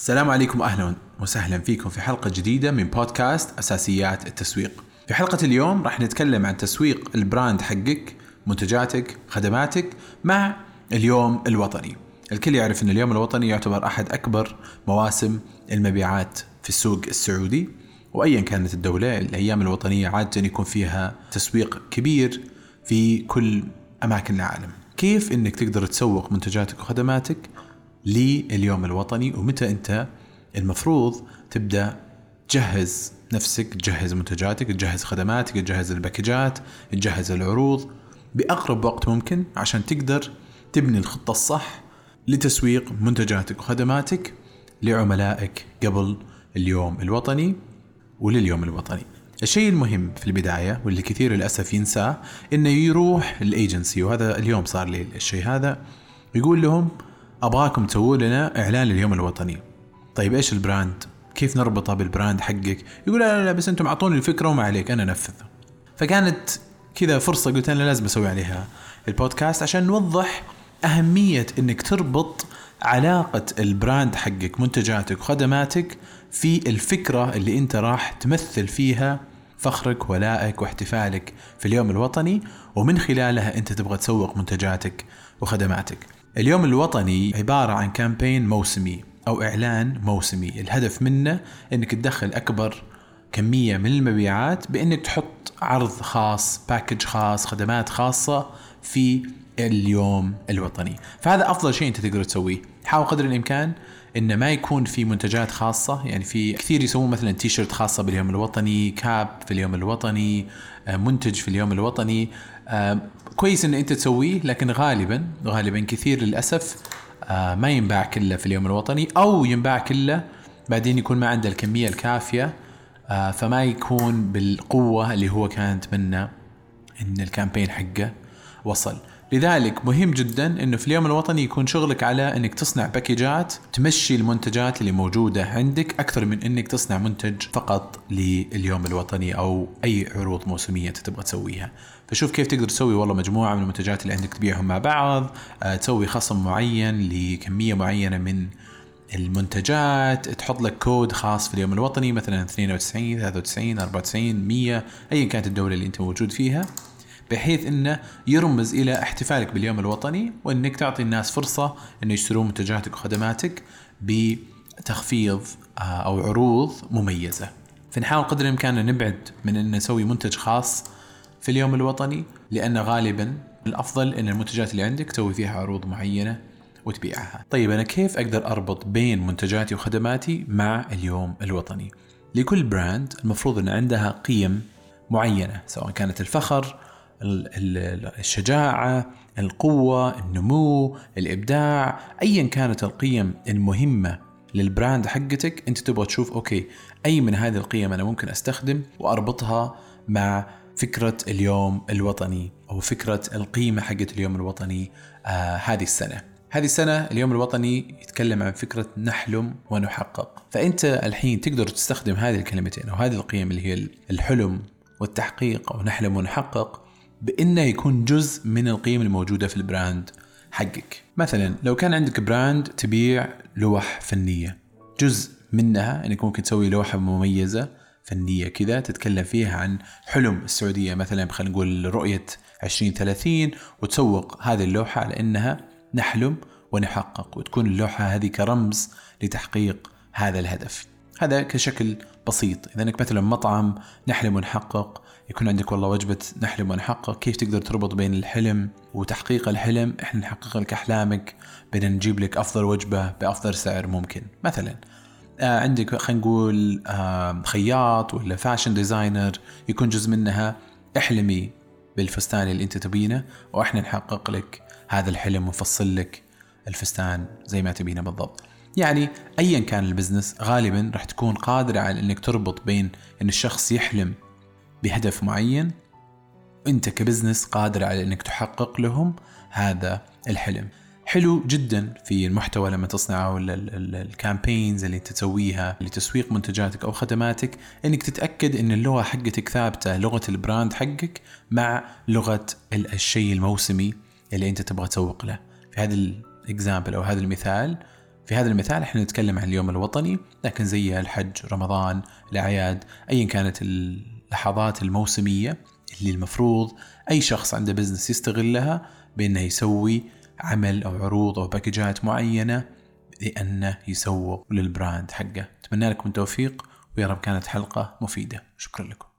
السلام عليكم أهلا وسهلا فيكم في حلقة جديدة من بودكاست أساسيات التسويق. في حلقة اليوم راح نتكلم عن تسويق البراند حقك، منتجاتك، خدماتك مع اليوم الوطني. الكل يعرف إن اليوم الوطني يعتبر أحد أكبر مواسم المبيعات في السوق السعودي وايا كانت الدولة الأيام الوطنية عادة يكون فيها تسويق كبير في كل أماكن العالم. كيف إنك تقدر تسوق منتجاتك وخدماتك لليوم الوطني ومتى أنت؟ المفروض تبدأ تجهز نفسك تجهز منتجاتك تجهز خدماتك تجهز الباكجات تجهز العروض بأقرب وقت ممكن عشان تقدر تبني الخطة الصح لتسويق منتجاتك وخدماتك لعملائك قبل اليوم الوطني ولليوم الوطني. الشيء المهم في البداية واللي كثير للأسف ينساه إنه يروح الأيجنسي وهذا اليوم صار لي الشيء هذا يقول لهم أبغاكم تسووا لنا إعلان لليوم الوطني. طيب إيش ال brand؟ كيف نربطه بال brand حقك؟ يقول لا لا, بس أنتم اعطوني الفكرة وما عليك أنا أنفذ. فكانت كذا فرصة قلت أنا لازم أسوي عليها البودكاست عشان نوضح أهمية إنك تربط علاقة ال brand حقك منتجاتك وخدماتك في الفكرة اللي أنت راح تمثل فيها فخرك ولائك واحتفالك في اليوم الوطني ومن خلالها أنت تبغى تسوق منتجاتك وخدماتك. اليوم الوطني عبارة عن campaign موسمي أو إعلان موسمي. الهدف منه أنك تدخل أكبر كمية من المبيعات بأنك تحط عرض خاص package خاص خدمات خاصة في اليوم الوطني. فهذا أفضل شيء أنت تقدر تسويه. حاول قدر الإمكان إنه ما يكون في منتجات خاصة. يعني في كثير يسوون مثلا تي شيرت خاصة باليوم الوطني cap في اليوم الوطني آه، منتج في اليوم الوطني. آه، كويس إن أنت تسويه لكن غالبا غالبا كثير للأسف آه، ما ينباع كله في اليوم الوطني أو ينباع كله بعدين يكون ما عنده الكمية الكافية فما يكون بالقوة اللي هو كان يتمنى إن الكامبين حقه وصل لذلك مهم جدا إنه في اليوم الوطني يكون شغلك على إنك تصنع باكيجات تمشي المنتجات اللي موجودة عندك أكثر من إنك تصنع منتج فقط لليوم الوطني أو أي عروض موسمية انت تبغى تسويها. فشوف كيف تقدر تسوي والله مجموعة من المنتجات اللي عندك تبيعهم مع بعض، آه، تسوي خصم معين لكمية معينة من المنتجات تحط لك كود خاص في اليوم الوطني مثلا 92 93 94 100 ايا كانت الدولة اللي أنت موجود فيها بحيث إنه يرمز إلى احتفالك باليوم الوطني وإنك تعطي الناس فرصة إنه يشترون منتجاتك وخدماتك بتخفيض آه، أو عروض مميزة. فنحاول قدر الإمكان نبعد من إن نسوي منتج خاص في اليوم الوطني لأن غالبا الأفضل إن المنتجات اللي عندك تسوي فيها عروض معينة وتبيعها. طيب أنا كيف أقدر أربط بين منتجاتي وخدماتي مع اليوم الوطني؟ لكل براند المفروض أن عندها قيم معينة سواء كانت الفخر الشجاعة القوة النمو الإبداع ايا كانت القيم المهمة لل brand حقتك أنت تبغى تشوف okay أي من هذه القيم أنا ممكن أستخدم وأربطها مع فكرة اليوم الوطني أو فكرة القيمة حقت اليوم الوطني آه هذه السنة هذه السنة اليوم الوطني يتكلم عن فكرة نحلم ونحقق. فأنت الحين تقدر تستخدم هذه الكلمتين أو هذه القيم اللي هي الحلم والتحقيق أو نحلم ونحقق بأنه يكون جزء من القيم الموجودة في ال brand حقك. مثلا لو كان عندك براند تبيع لوح فنية جزء منها إنك ممكن تسوي لوحة مميزة فنية كذا تتكلم فيها عن حلم السعودية مثلا خلينا نقول رؤية 2030 وتسوق هذه اللوحة على انها نحلم ونحقق وتكون اللوحة هذه كرمز لتحقيق هذا الهدف. هذا كشكل بسيط. إذا إنك مثلا مطعم نحلم ونحقق يكون عندك والله وجبة نحلم ونحقق كيف تقدر تربط بين الحلم وتحقيق الحلم؟ إحنا نحقق لك أحلامك بدنا نجيب لك أفضل وجبة بأفضل سعر ممكن. مثلا آه عندك خلينا نقول آه خياط ولا fashion designer يكون جزء منها إحلمي. بالفستان اللي انت تبينه وإحنا نحقق لك هذا الحلم ونفصل لك الفستان زي ما تبينه بالضبط. يعني ايا كان ال business غالبا راح تكون قادرة على إنك تربط بين إن الشخص يحلم بهدف معين انت ك business قادر على إنك تحقق لهم هذا الحلم. حلو جدا في المحتوى لما تصنعه ولا ال campaigns اللي انت تسويها لتسويق منتجاتك أو خدماتك إنك تتأكد إن اللغة حقتك ثابتة لغة ال brand حقك مع لغة الشيء الموسمي اللي أنت تبغى تسوق له. في هذا ال example أو هذا المثال في هذا المثال إحنا نتكلم عن اليوم الوطني لكن زي الحج رمضان الأعياد ايا كانت اللحظات الموسمية اللي المفروض أي شخص عنده business يستغلها بأنه يسوي عمل أو عروض أو باكجات معينة لأنه يسوق لل brand حقه. أتمنى لكم التوفيق ويا رب كانت حلقة مفيدة. شكرا لكم.